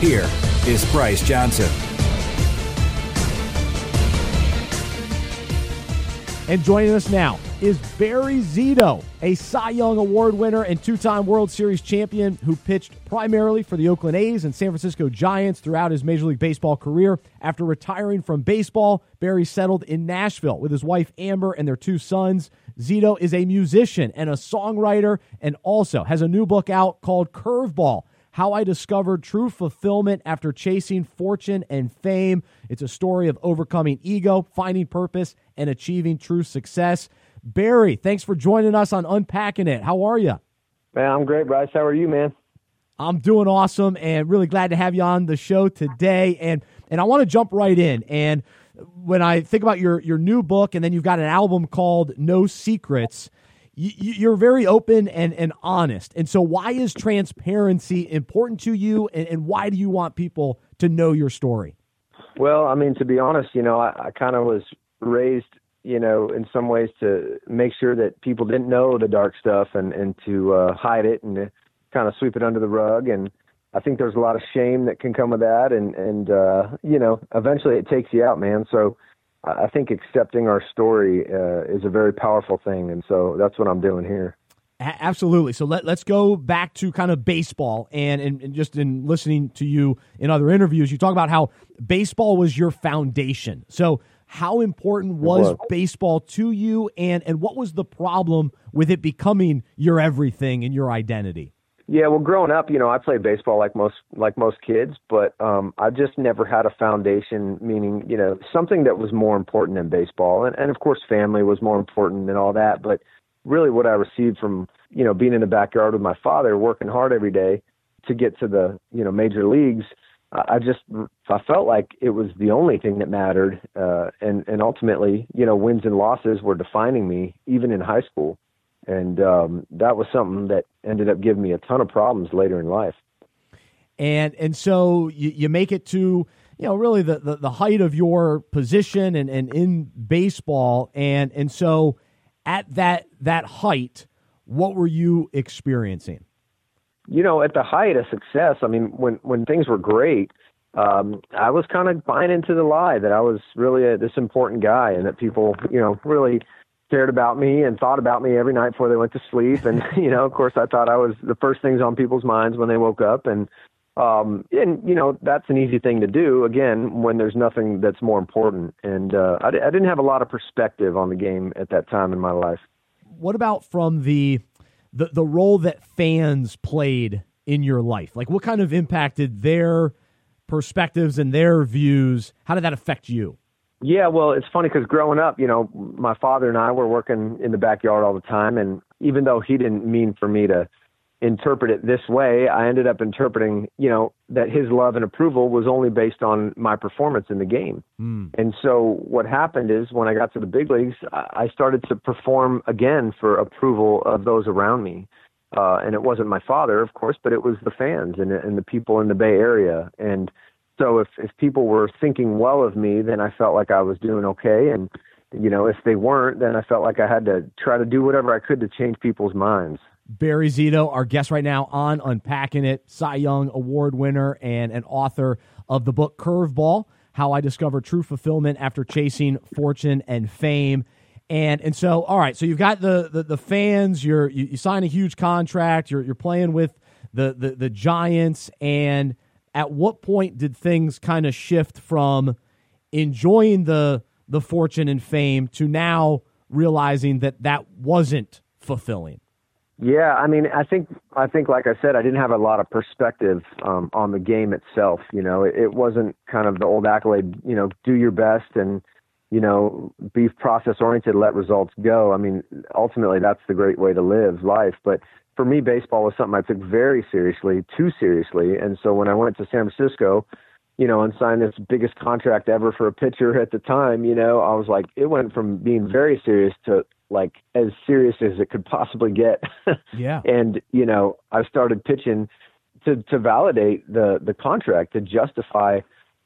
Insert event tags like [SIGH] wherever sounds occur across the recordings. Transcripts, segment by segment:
Here is Bryce Johnson. And joining us now is Barry Zito, a Cy Young Award winner and two time World Series champion who pitched primarily for the Oakland A's and San Francisco Giants throughout his Major League Baseball career. After retiring from baseball, Barry settled in Nashville with his wife Amber and their two sons. Zito is a musician and a songwriter and also has a new book out called Curveball how I Discovered True Fulfillment After Chasing Fortune and Fame. It's a story of overcoming ego, finding purpose, and achieving true success. Barry, thanks for joining us on Unpacking It. How are you? Man, I'm great, Bryce. How are you, man? I'm doing awesome and really glad to have you on the show today. And and I want to jump right in. And when I think about your your new book, and then you've got an album called No Secrets you're very open and, and honest. And so, why is transparency important to you, and, and why do you want people to know your story? Well, I mean, to be honest, you know, I, I kind of was raised, you know, in some ways to make sure that people didn't know the dark stuff and and to uh, hide it and kind of sweep it under the rug. And I think there's a lot of shame that can come with that, and and uh, you know, eventually it takes you out, man. So I think accepting our story uh, is a very powerful thing, and so that's what I'm doing here. Absolutely. So let, let's go back to kind of baseball and, and, and, just in listening to you in other interviews, you talk about how baseball was your foundation. So how important was, was, baseball to you and, and what was the problem with it becoming your everything and your identity? Yeah, well, growing up, you know, I played baseball like most like most kids, but um, I just never had a foundation, meaning you know something that was more important than baseball, and and of course family was more important than all that. But really, what I received from you know being in the backyard with my father, working hard every day to get to the you know major leagues, I just I felt like it was the only thing that mattered, uh, and and ultimately, you know, wins and losses were defining me even in high school and um, that was something that ended up giving me a ton of problems later in life. And and so you, you make it to you know really the, the, the height of your position and, and in baseball and and so at that that height, what were you experiencing? You know, at the height of success, I mean, when when things were great, um, I was kind of buying into the lie that I was really a, this important guy and that people, you know, really cared about me and thought about me every night before they went to sleep. And, [LAUGHS] you know, of course, I thought I was the first things on people's minds when they woke up. And, um, and, you know, that's an easy thing to do, again, when there's nothing that's more important. And uh, I, I didn't have a lot of perspective on the game at that time in my life. What about from the, the, the role that fans played in your life? Like, what kind of impacted their perspectives and their views? How did that affect you? Yeah, well, it's funny because growing up, you know, my father and I were working in the backyard all the time, and even though he didn't mean for me to interpret it this way, I ended up interpreting, you know, that his love and approval was only based on my performance in the game. Mm. And so what happened is when I got to the big leagues, I started to perform again for approval of those around me. Uh, and it wasn't my father, of course, but it was the fans and, and the people in the Bay Area. And so if if people were thinking well of me, then I felt like I was doing okay, and you know if they weren't, then I felt like I had to try to do whatever I could to change people's minds. Barry Zito, our guest right now on Unpacking It, Cy Young Award winner and an author of the book Curveball: How I Discovered True Fulfillment After Chasing Fortune and Fame. And and so all right, so you've got the the, the fans. You're you, you sign a huge contract. You're you're playing with the the, the Giants and at what point did things kind of shift from enjoying the the fortune and fame to now realizing that that wasn't fulfilling? Yeah, I mean, I think I think like I said, I didn't have a lot of perspective um, on the game itself. You know, it, it wasn't kind of the old accolade. You know, do your best and you know be process oriented, let results go. I mean, ultimately, that's the great way to live life. But for me, baseball was something I took very seriously, too seriously. And so when I went to San Francisco, you know, and signed this biggest contract ever for a pitcher at the time, you know, I was like, it went from being very serious to like as serious as it could possibly get. [LAUGHS] yeah. And, you know, I started pitching to, to validate the, the contract, to justify,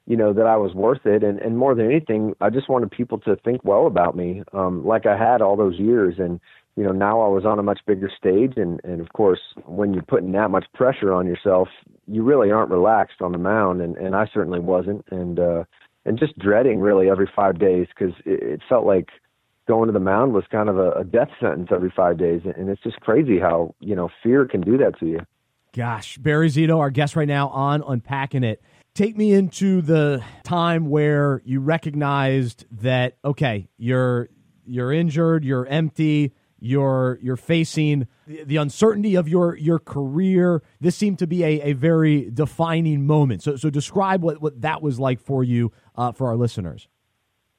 you know, that I was worth it. And, and more than anything, I just wanted people to think well about me, um, like I had all those years. And, you know, now I was on a much bigger stage. And, and of course, when you're putting that much pressure on yourself, you really aren't relaxed on the mound. And, and I certainly wasn't. And, uh, and just dreading really every five days because it, it felt like going to the mound was kind of a, a death sentence every five days. And it's just crazy how, you know, fear can do that to you. Gosh, Barry Zito, our guest right now on Unpacking It. Take me into the time where you recognized that okay, you're you're injured, you're empty, you're you're facing the, the uncertainty of your your career. This seemed to be a, a very defining moment. So so describe what, what that was like for you uh, for our listeners.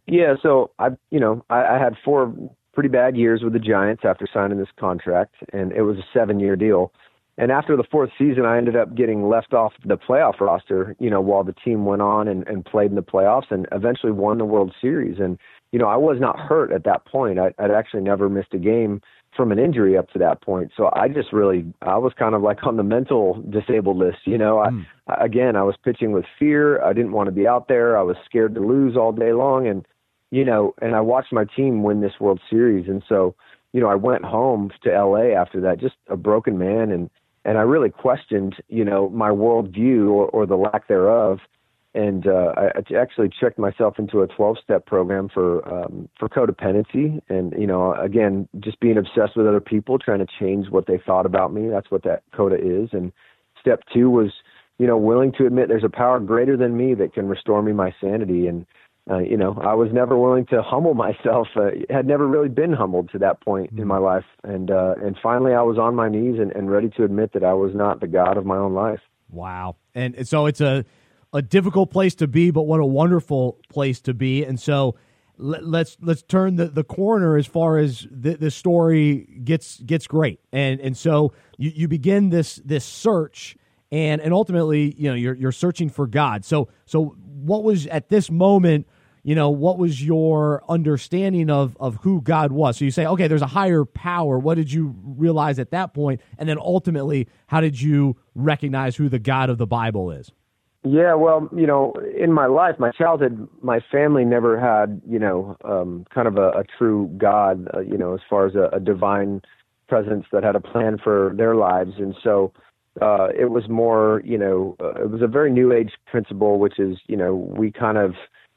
Yeah, so I you know I, I had four pretty bad years with the Giants after signing this contract, and it was a seven year deal. And after the fourth season, I ended up getting left off the playoff roster, you know, while the team went on and, and played in the playoffs and eventually won the World Series. And, you know, I was not hurt at that point. I, I'd actually never missed a game from an injury up to that point. So I just really, I was kind of like on the mental disabled list, you know. Mm. I, again, I was pitching with fear. I didn't want to be out there. I was scared to lose all day long. And, you know, and I watched my team win this World Series. And so, you know, I went home to LA after that, just a broken man. And, and I really questioned, you know, my worldview or, or the lack thereof. And uh, I, actually checked myself into a 12-step program for um, for codependency, and you know, again, just being obsessed with other people, trying to change what they thought about me. That's what that coda is. And step two was, you know, willing to admit there's a power greater than me that can restore me my sanity. And uh, you know, I was never willing to humble [LAUGHS] myself. Uh, had never really been humbled to that point in my life, and uh, and finally, I was on my knees and, and ready to admit that I was not the God of my own life. Wow, and so it's a a difficult place to be, but what a wonderful place to be. And so let, let's let's turn the, the corner as far as the, the story gets gets great, and and so you, you begin this this search and and ultimately you know you're you're searching for God. So so what was at this moment you know what was your understanding of of who god was? So you say okay there's a higher power. What did you realize at that point? And then ultimately how did you recognize who the god of the bible is yeah well you know in my life my childhood my family never had you know um kind of a, a true god uh, you know as far as a, a divine presence that had a plan for their lives. And so uh, it was more, you know, uh, it was a very new age principle, which is, you know, we kind of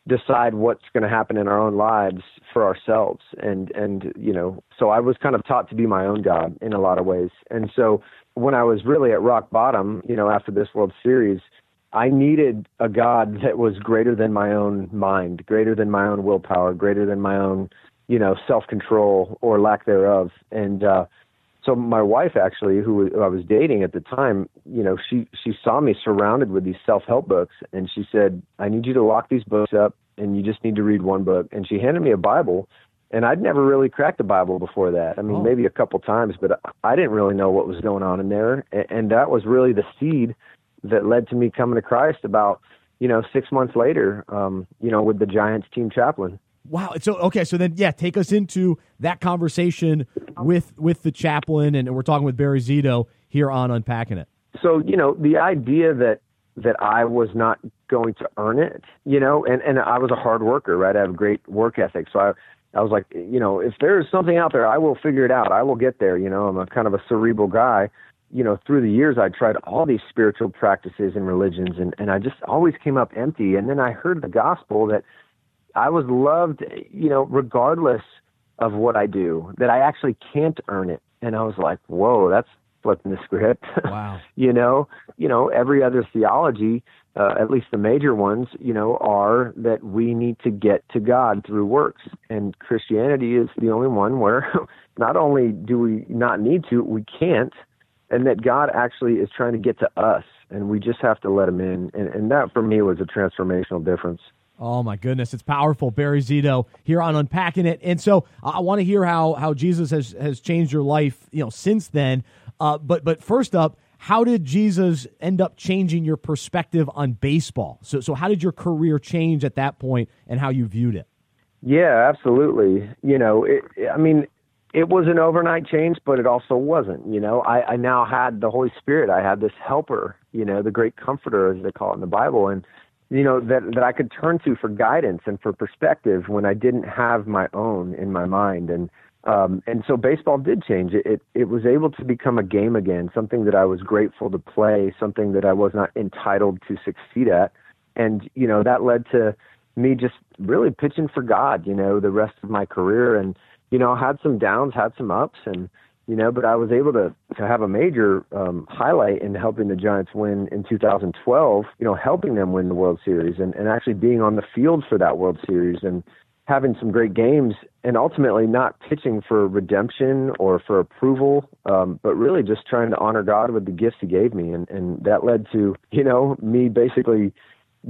decide what's going to happen in our own lives for ourselves. And and you know so i was kind of taught to be my own god in a lot of ways. And so when i was really at rock bottom you know after this world series i needed a god that was greater than my own mind greater than my own willpower greater than my own you know self control or lack thereof and uh so my wife actually who I was dating at the time, you know, she she saw me surrounded with these self-help books and she said, "I need you to lock these books up and you just need to read one book." And she handed me a Bible and I'd never really cracked a Bible before that. I mean, oh. maybe a couple times, but I didn't really know what was going on in there, And, and that was really the seed that led to me coming to Christ about, you know, 6 months later, um, you know, with the Giants team chaplain. Wow. So okay. So then, yeah, take us into that conversation with with the chaplain, and we're talking with Barry Zito here on unpacking it. So you know the idea that that I was not going to earn it, you know, and and I was a hard worker, right? I have great work ethic, so I I was like, you know, if there's something out there, I will figure it out. I will get there. You know, I'm a kind of a cerebral guy. You know, through the years, I tried all these spiritual practices and religions, and and I just always came up empty. And then I heard the gospel that I was loved, you know, regardless of what I do, that I actually can't earn it. And I was like, whoa, that's flipping the script. [LAUGHS] Wow. you know, you know, every other theology, uh, at least the major ones, you know, are that we need to get to God through works. And Christianity is the only one where [LAUGHS] not only do we not need to, we can't, and that God actually is trying to get to us, and we just have to let Him in. And, and that for me was a transformational difference. Oh my goodness, it's powerful, Barry Zito here on unpacking it. And so I want to hear how how Jesus has has changed your life, you know, since then. Uh, but but first up, how did Jesus end up changing your perspective on baseball? So so how did your career change at that point, and how you viewed it? Yeah, absolutely. You know, it, I mean, it was an overnight change, but it also wasn't. You know, I, I now had the Holy Spirit. I had this helper. You know, the great Comforter, as they call it in the Bible, and you know that that I could turn to for guidance and for perspective when I didn't have my own in my mind. And um, and so baseball did change. It, it it was able to become a game again, something that I was grateful to play, something that I was not entitled to succeed at. And you know that led to me just really pitching for God. You know, the rest of my career and you know, had some downs, had some ups, and you know, but I was able to to have a major um, highlight in helping the Giants win in 2012. You know, helping them win the World Series and and actually being on the field for that World Series and having some great games and ultimately not pitching for redemption or for approval, um, but really just trying to honor God with the gifts He gave me, and and that led to you know me basically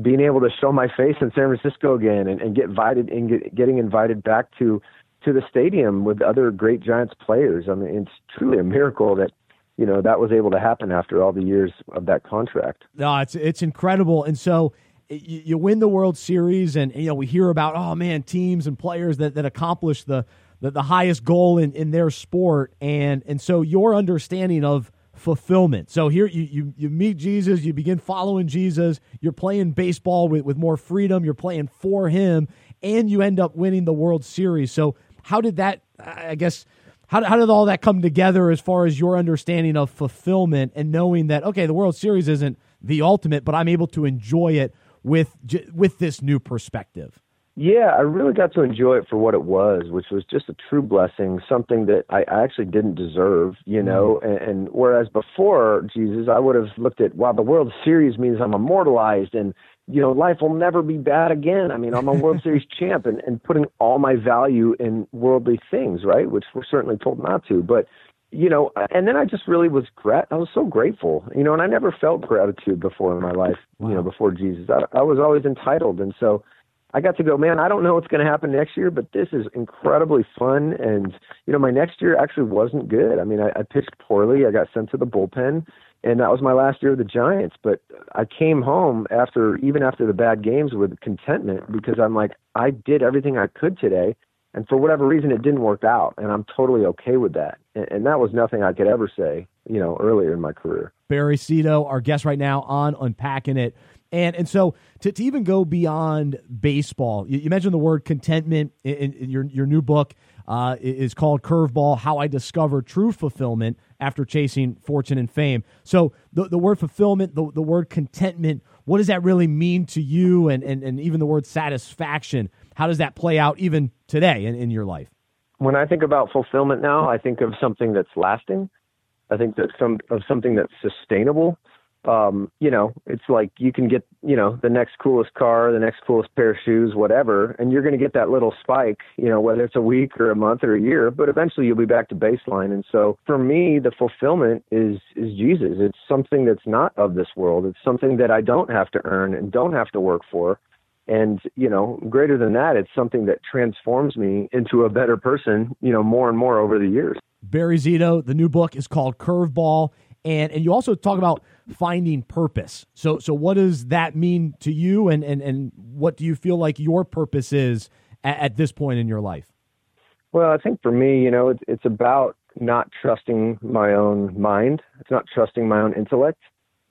being able to show my face in San Francisco again and, and get invited and get, getting invited back to to the stadium with other great Giants players. I mean, it's truly a miracle that you know that was able to happen after all the years of that contract. No, it's it's incredible, and so you, win the World Series, and you know we hear about oh man, teams and players that that accomplish the the, the highest goal in, in their sport, and and so your understanding of fulfillment. So here you, you you meet Jesus, you begin following Jesus, you're playing baseball with, with more freedom, you're playing for him, and you end up winning the World Series. So how did that? I guess how how did all that come together as far as your understanding of fulfillment and knowing that okay, the World Series isn't the ultimate, but I'm able to enjoy it with with this new perspective. Yeah, I really got to enjoy it for what it was, which was just a true blessing, something that I actually didn't deserve, you know. Mm-hmm. And, and whereas before Jesus, I would have looked at, wow, the World Series means I'm immortalized and you know, life will never be bad again. I mean, I'm a World [LAUGHS] Series champ and, and putting all my value in worldly things, right? Which we're certainly told not to. But, you know, uh, and then I just really was grat I was so grateful, you know, and I never felt gratitude before in my life, wow. you know, before Jesus. I, I was always entitled. And so I got to go, man, I don't know what's going to happen next year, but this is incredibly fun. And, you know, my next year actually wasn't good. I mean, I, I pitched poorly. I got sent to the bullpen and that was my last year of the Giants. But I came home after, even after the bad games, with contentment because I'm like, I did everything I could today, and for whatever reason, it didn't work out, and I'm totally okay with that. And, and that was nothing I could ever say, you know, earlier in my career. Barry Zito, our guest right now on Unpacking It. And and so to, to even go beyond baseball, you, you mentioned the word contentment in, in your your new book uh, is called Curveball: How I Discovered True Fulfillment After Chasing Fortune and Fame. So the the word fulfillment, the the word contentment, what does that really mean to you? And and, and even the word satisfaction, how does that play out even today in, in your life? When I think about fulfillment now, I think of something that's lasting. I think that some of something that's sustainable um, you know, it's like you can get, you know, the next coolest car, the next coolest pair of shoes, whatever, and you're going to get that little spike, you know, whether it's a week or a month or a year, but eventually you'll be back to baseline. And so for me, the fulfillment is is Jesus. It's something that's not of this world. It's something that I don't have to earn and don't have to work for. And, you know, greater than that, it's something that transforms me into a better person, you know, more and more over the years. Barry Zito, the new book is called Curveball and and you also talk about finding purpose. So so what does that mean to you, and and and what do you feel like your purpose is at, at this point in your life? Well, I think for me, you know, it's it's about not trusting my own mind. It's not trusting my own intellect.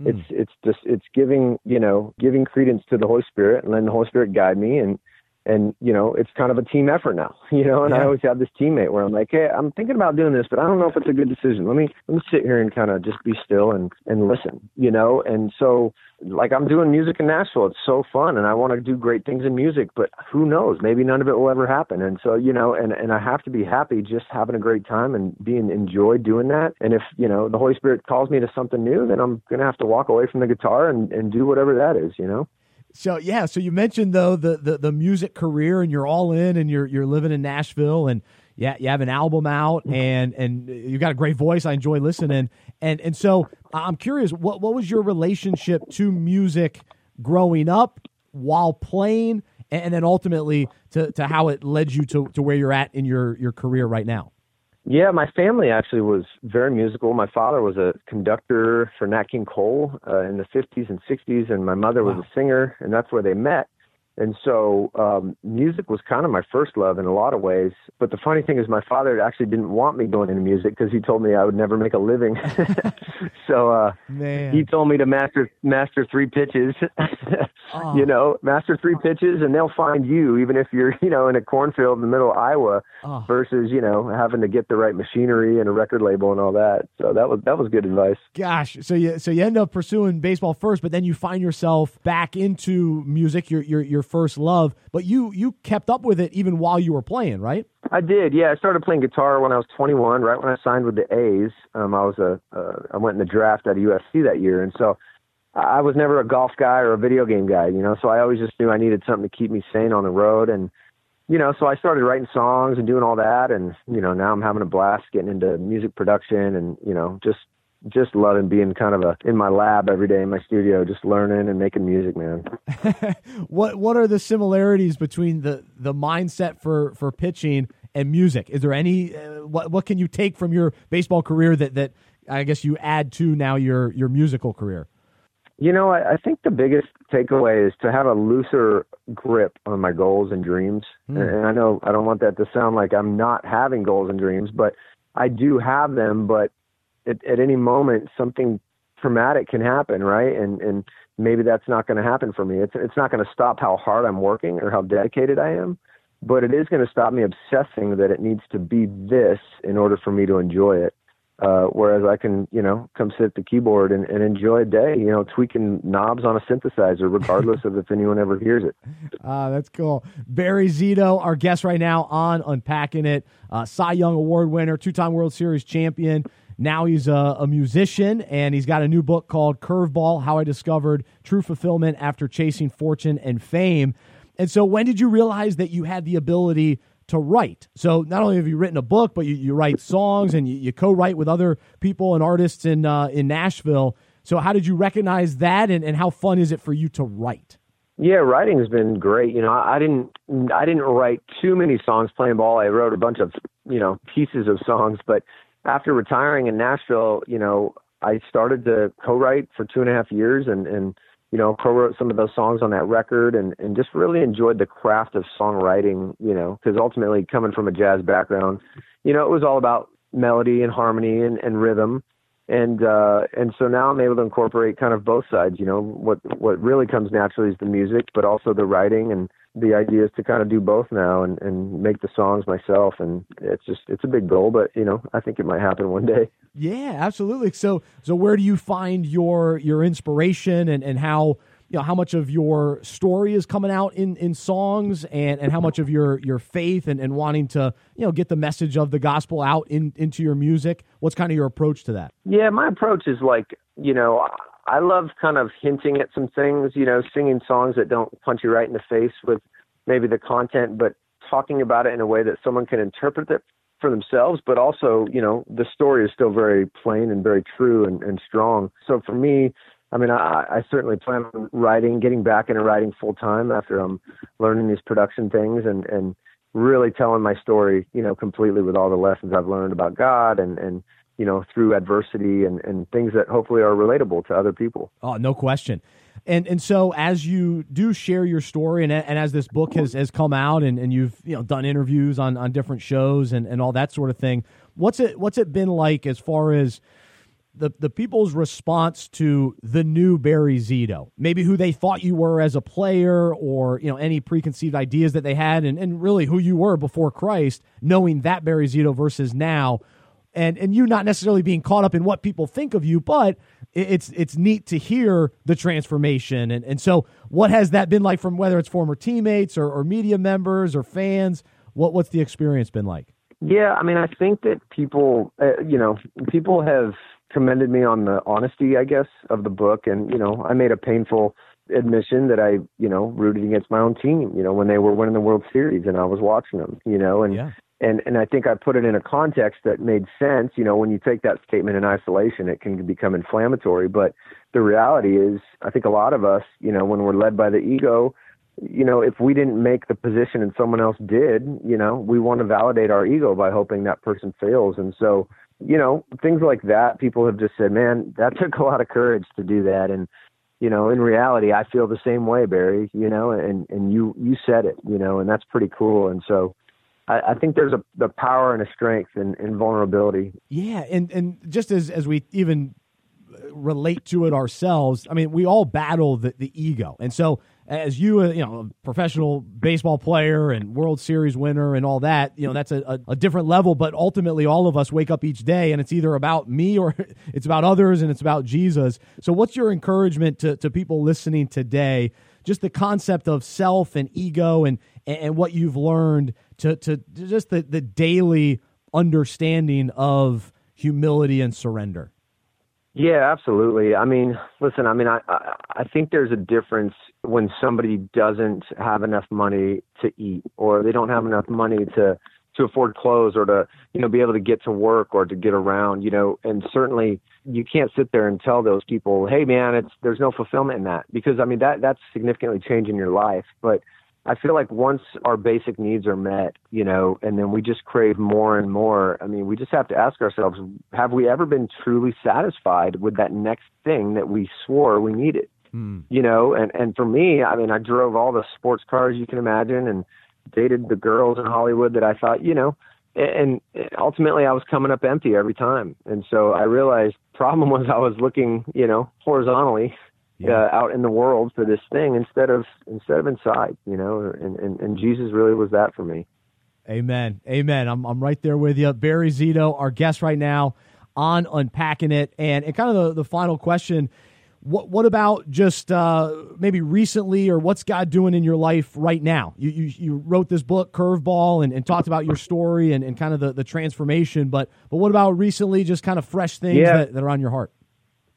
Mm. It's it's just it's giving you know giving credence to the Holy Spirit and letting the Holy Spirit guide me and and you know it's kind of a team effort now [LAUGHS] you know and yeah. i always have this teammate where i'm like hey i'm thinking about doing this but i don't know if it's a good decision. Let me let me sit here and kind of just be still and and listen you know? And so like i'm doing music in nashville. It's so fun and i want to do great things in music but who knows? Maybe none of it will ever happen. And so you know and and i have to be happy just having a great time and being enjoy doing that. And if you know the holy spirit calls me to something new then i'm gonna have to walk away from the guitar and and do whatever that is you know so yeah, so you mentioned though the, the the music career and you're all in and you're you're living in Nashville and yeah, you have an album out and and you got a great voice. I enjoy listening. And and so I'm curious, what what was your relationship to music growing up while playing, and then ultimately to, to how it led you to, to where you're at in your, your career right now? Yeah, my family actually was very musical. My father was a conductor for Nat King Cole uh, in the 50s and 60s, and my mother wow. was a singer, and that's where they met. And so um, music was kind of my first love in a lot of ways. But the funny thing is, my father actually didn't want me going into music because he told me I would never make a living. [LAUGHS] [LAUGHS] so uh, he told me to master master three pitches. [LAUGHS] oh. You know, master three pitches, and they'll find you, even if you're you know in a cornfield in the middle of Iowa, oh. versus you know having to get the right machinery and a record label and all that. So that was that was good advice. Gosh, so you so you end up pursuing baseball first, but then you find yourself back into music. You're you're you're first love, but you you kept up with it even while you were playing, right? I did. Yeah, I started playing guitar when I was 21, right when I signed with the A's. Um, I was a uh, I went in the draft at USC that year, and so I was never a golf guy or a video game guy, you know. So I always just knew I needed something to keep me sane on the road, and you know, so I started writing songs and doing all that, and you know, now I'm having a blast getting into music production, and you know, just just loving being kind of a in my lab every day in my studio, just learning and making music, man. [LAUGHS] what what are the similarities between the the mindset for for pitching and music? Is there any uh, what what can you take from your baseball career that that I guess you add to now your your musical career? You know, I, I think the biggest takeaway is to have a looser grip on my goals and dreams. Mm. And, and I know I don't want that to sound like I'm not having goals and dreams, but I do have them, but at, at any moment something traumatic can happen, right? And and maybe that's not going to happen for me. It's it's not going to stop how hard I'm working or how dedicated I am, but it is going to stop me obsessing that it needs to be this in order for me to enjoy it. Uh, whereas I can, you know, come sit at the keyboard and, and enjoy a day, you know, tweaking knobs on a synthesizer, regardless of if anyone ever hears it. [LAUGHS] Ah, uh, that's cool. Barry Zito, our guest right now on Unpacking It, uh, Cy Young Award winner, two-time World Series champion. Now he's a, a, musician, and he's got a new book called Curveball How I Discovered True Fulfillment After Chasing Fortune and Fame. And so, when did you realize that you had the ability to write? So, not only have you written a book, but you, you write songs and you, you co write with other people and artists in, uh, in Nashville. So, how did you recognize that, and, and how fun is it for you to write? Yeah, writing has been great. You know, I didn't I didn't write too many songs playing ball. I wrote a bunch of you know pieces of songs, but after retiring in Nashville, you know, I started to co-write for two and a half years and, and, you know, co-wrote some of those songs on that record and, and just really enjoyed the craft of songwriting, you know, because ultimately coming from a jazz background, you know, it was all about melody and harmony and, and rhythm. And, uh, and so now I'm able to incorporate kind of both sides, you know, what, what really comes naturally is the music, but also the writing and, the idea is to kind of do both now and, and make the songs myself. And it's just it's a big goal but you know i think it might happen one day. Yeah absolutely. So so where do you find your your inspiration and and how you know how much of your story is coming out in in songs and and how much of your your faith and, and wanting to you know get the message of the gospel out in into your music what's kind of your approach to that yeah my approach is like you know I love kind of hinting at some things, you know, singing songs that don't punch you right in the face with maybe the content, but talking about it in a way that someone can interpret it for themselves, but also, you know, the story is still very plain and very true and, and strong. So for me, I mean, I, I certainly plan on writing, getting back into writing full time after I'm learning these production things and, and really telling my story, you know, completely with all the lessons I've learned about God and, and you know, through adversity and, and things that hopefully are relatable to other people. Oh, no question. And and so as you do share your story and, and as this book has, has come out and, and you've you know done interviews on, on different shows and, and all that sort of thing, what's it what's it been like as far as the the people's response to the new Barry Zito? Maybe who they thought you were as a player or, you know, any preconceived ideas that they had and, and really who you were before Christ, knowing that Barry Zito versus now and and you not necessarily being caught up in what people think of you, but it's it's neat to hear the transformation. And and so, what has that been like from whether it's former teammates or, or media members or fans? What what's the experience been like? Yeah, I mean, I think that people, uh, you know, people have commended me on the honesty, I guess, of the book, and you know, I made a painful admission that I, you know, rooted against my own team, you know, when they were winning the World Series and I was watching them, you know, and yeah and and I think I put it in a context that made sense. You know, when you take that statement in isolation, it can become inflammatory. But the reality is, I think a lot of us, you know, when we're led by the ego, you know, if we didn't make the position and someone else did, you know, we want to validate our ego by hoping that person fails. And so, you know, things like that, people have just said, man, that [LAUGHS] took a lot of courage to do that. And, you know, in reality, I feel the same way, Barry, you know, and, and you, you said it, you know, and that's pretty cool. And so, I, I think there's a the power and a strength in, in vulnerability. Yeah, and and just as as we even relate to it ourselves, I mean, we all battle the, the ego, and so as you, uh, you know, a professional baseball player and World Series winner and all that, you know, that's a, a, a, different level. But ultimately, all of us wake up each day and it's either about me or [LAUGHS] it's about others and it's about Jesus. So, what's your encouragement to, to people listening today? Just the concept of self and ego and, and what you've learned to, to, just the, the daily understanding of humility and surrender. Yeah, absolutely. I mean, listen, I mean, I, I I think there's a difference when somebody doesn't have enough money to eat, or they don't have enough money to to afford clothes, or to you know be able to get to work or to get around. You know, and certainly you can't sit there and tell those people, hey, man, it's there's no fulfillment in that because I mean that that's significantly changing your life. But I feel like once our basic needs are met, you know, and then we just crave more and more. I mean, we just have to ask ourselves, have we ever been truly satisfied with that next thing that we swore we needed? Hmm. You know, and and for me, I mean, I drove all the sports cars you can imagine and dated the girls in Hollywood that I thought, you know, and ultimately I was coming up empty every time. And so I realized the problem [LAUGHS] was I was looking, you know, horizontally yeah. uh, out in the world for this thing instead of instead of inside, you know. And, and and Jesus really was that for me. Amen. Amen. I'm I'm right there with you, Barry Zito, our guest right now on unpacking it, and and kind of the, the final question. What what about just uh, maybe recently, or what's God doing in your life right now? You you, you wrote this book, Curveball, and, and talked about your story and, and kind of the, the transformation. But but what about recently, just kind of fresh things yeah. that, that are on your heart?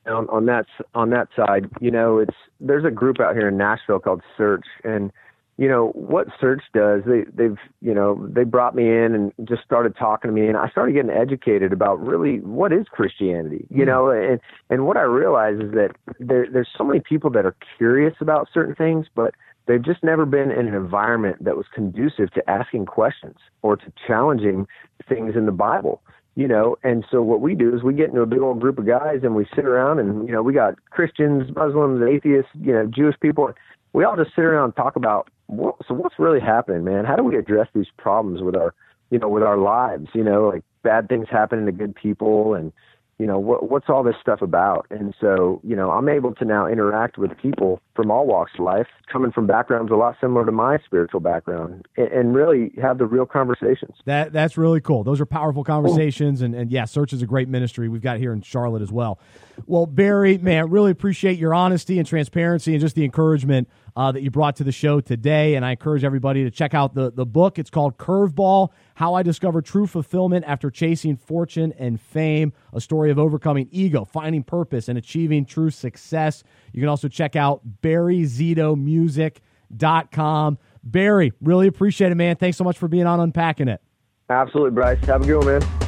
on, on that on that side, you know, it's there's a group out here in Nashville called Search, and you know what Search does. They they've you know they brought me in and just started talking to me, and I started getting educated about really what is Christianity, you mm. know, and and what I realize is that there there's so many people that are curious about certain things, but they've just never been in an environment that was conducive to asking questions or to challenging things in the Bible you know and so what we do is we get into a big old group of guys and we sit around and you know we got christians muslims atheists you know jewish people we all just sit around and talk about what, so what's really happening man? How do we address these problems with our you know with our lives? You know like bad things happening to good people and you know what, what's all this stuff about? And so you know i'm able to now interact with people from all walks of life coming from backgrounds a lot similar to my spiritual background and, and really have the real conversations. That that's really cool. Those are powerful conversations and, and yeah search is a great ministry. We've got here in charlotte as well. Well barry man really appreciate your honesty and transparency and just the encouragement uh, that you brought to the show today. And I encourage everybody to check out the, the book. It's called Curveball How I Discovered True Fulfillment After Chasing Fortune and Fame, a story of overcoming ego, finding purpose, and achieving true success. You can also check out BarryZitoMusic.com. Barry, really appreciate it, man. Thanks so much for being on Unpacking It. Absolutely, Bryce. Have a good one, man.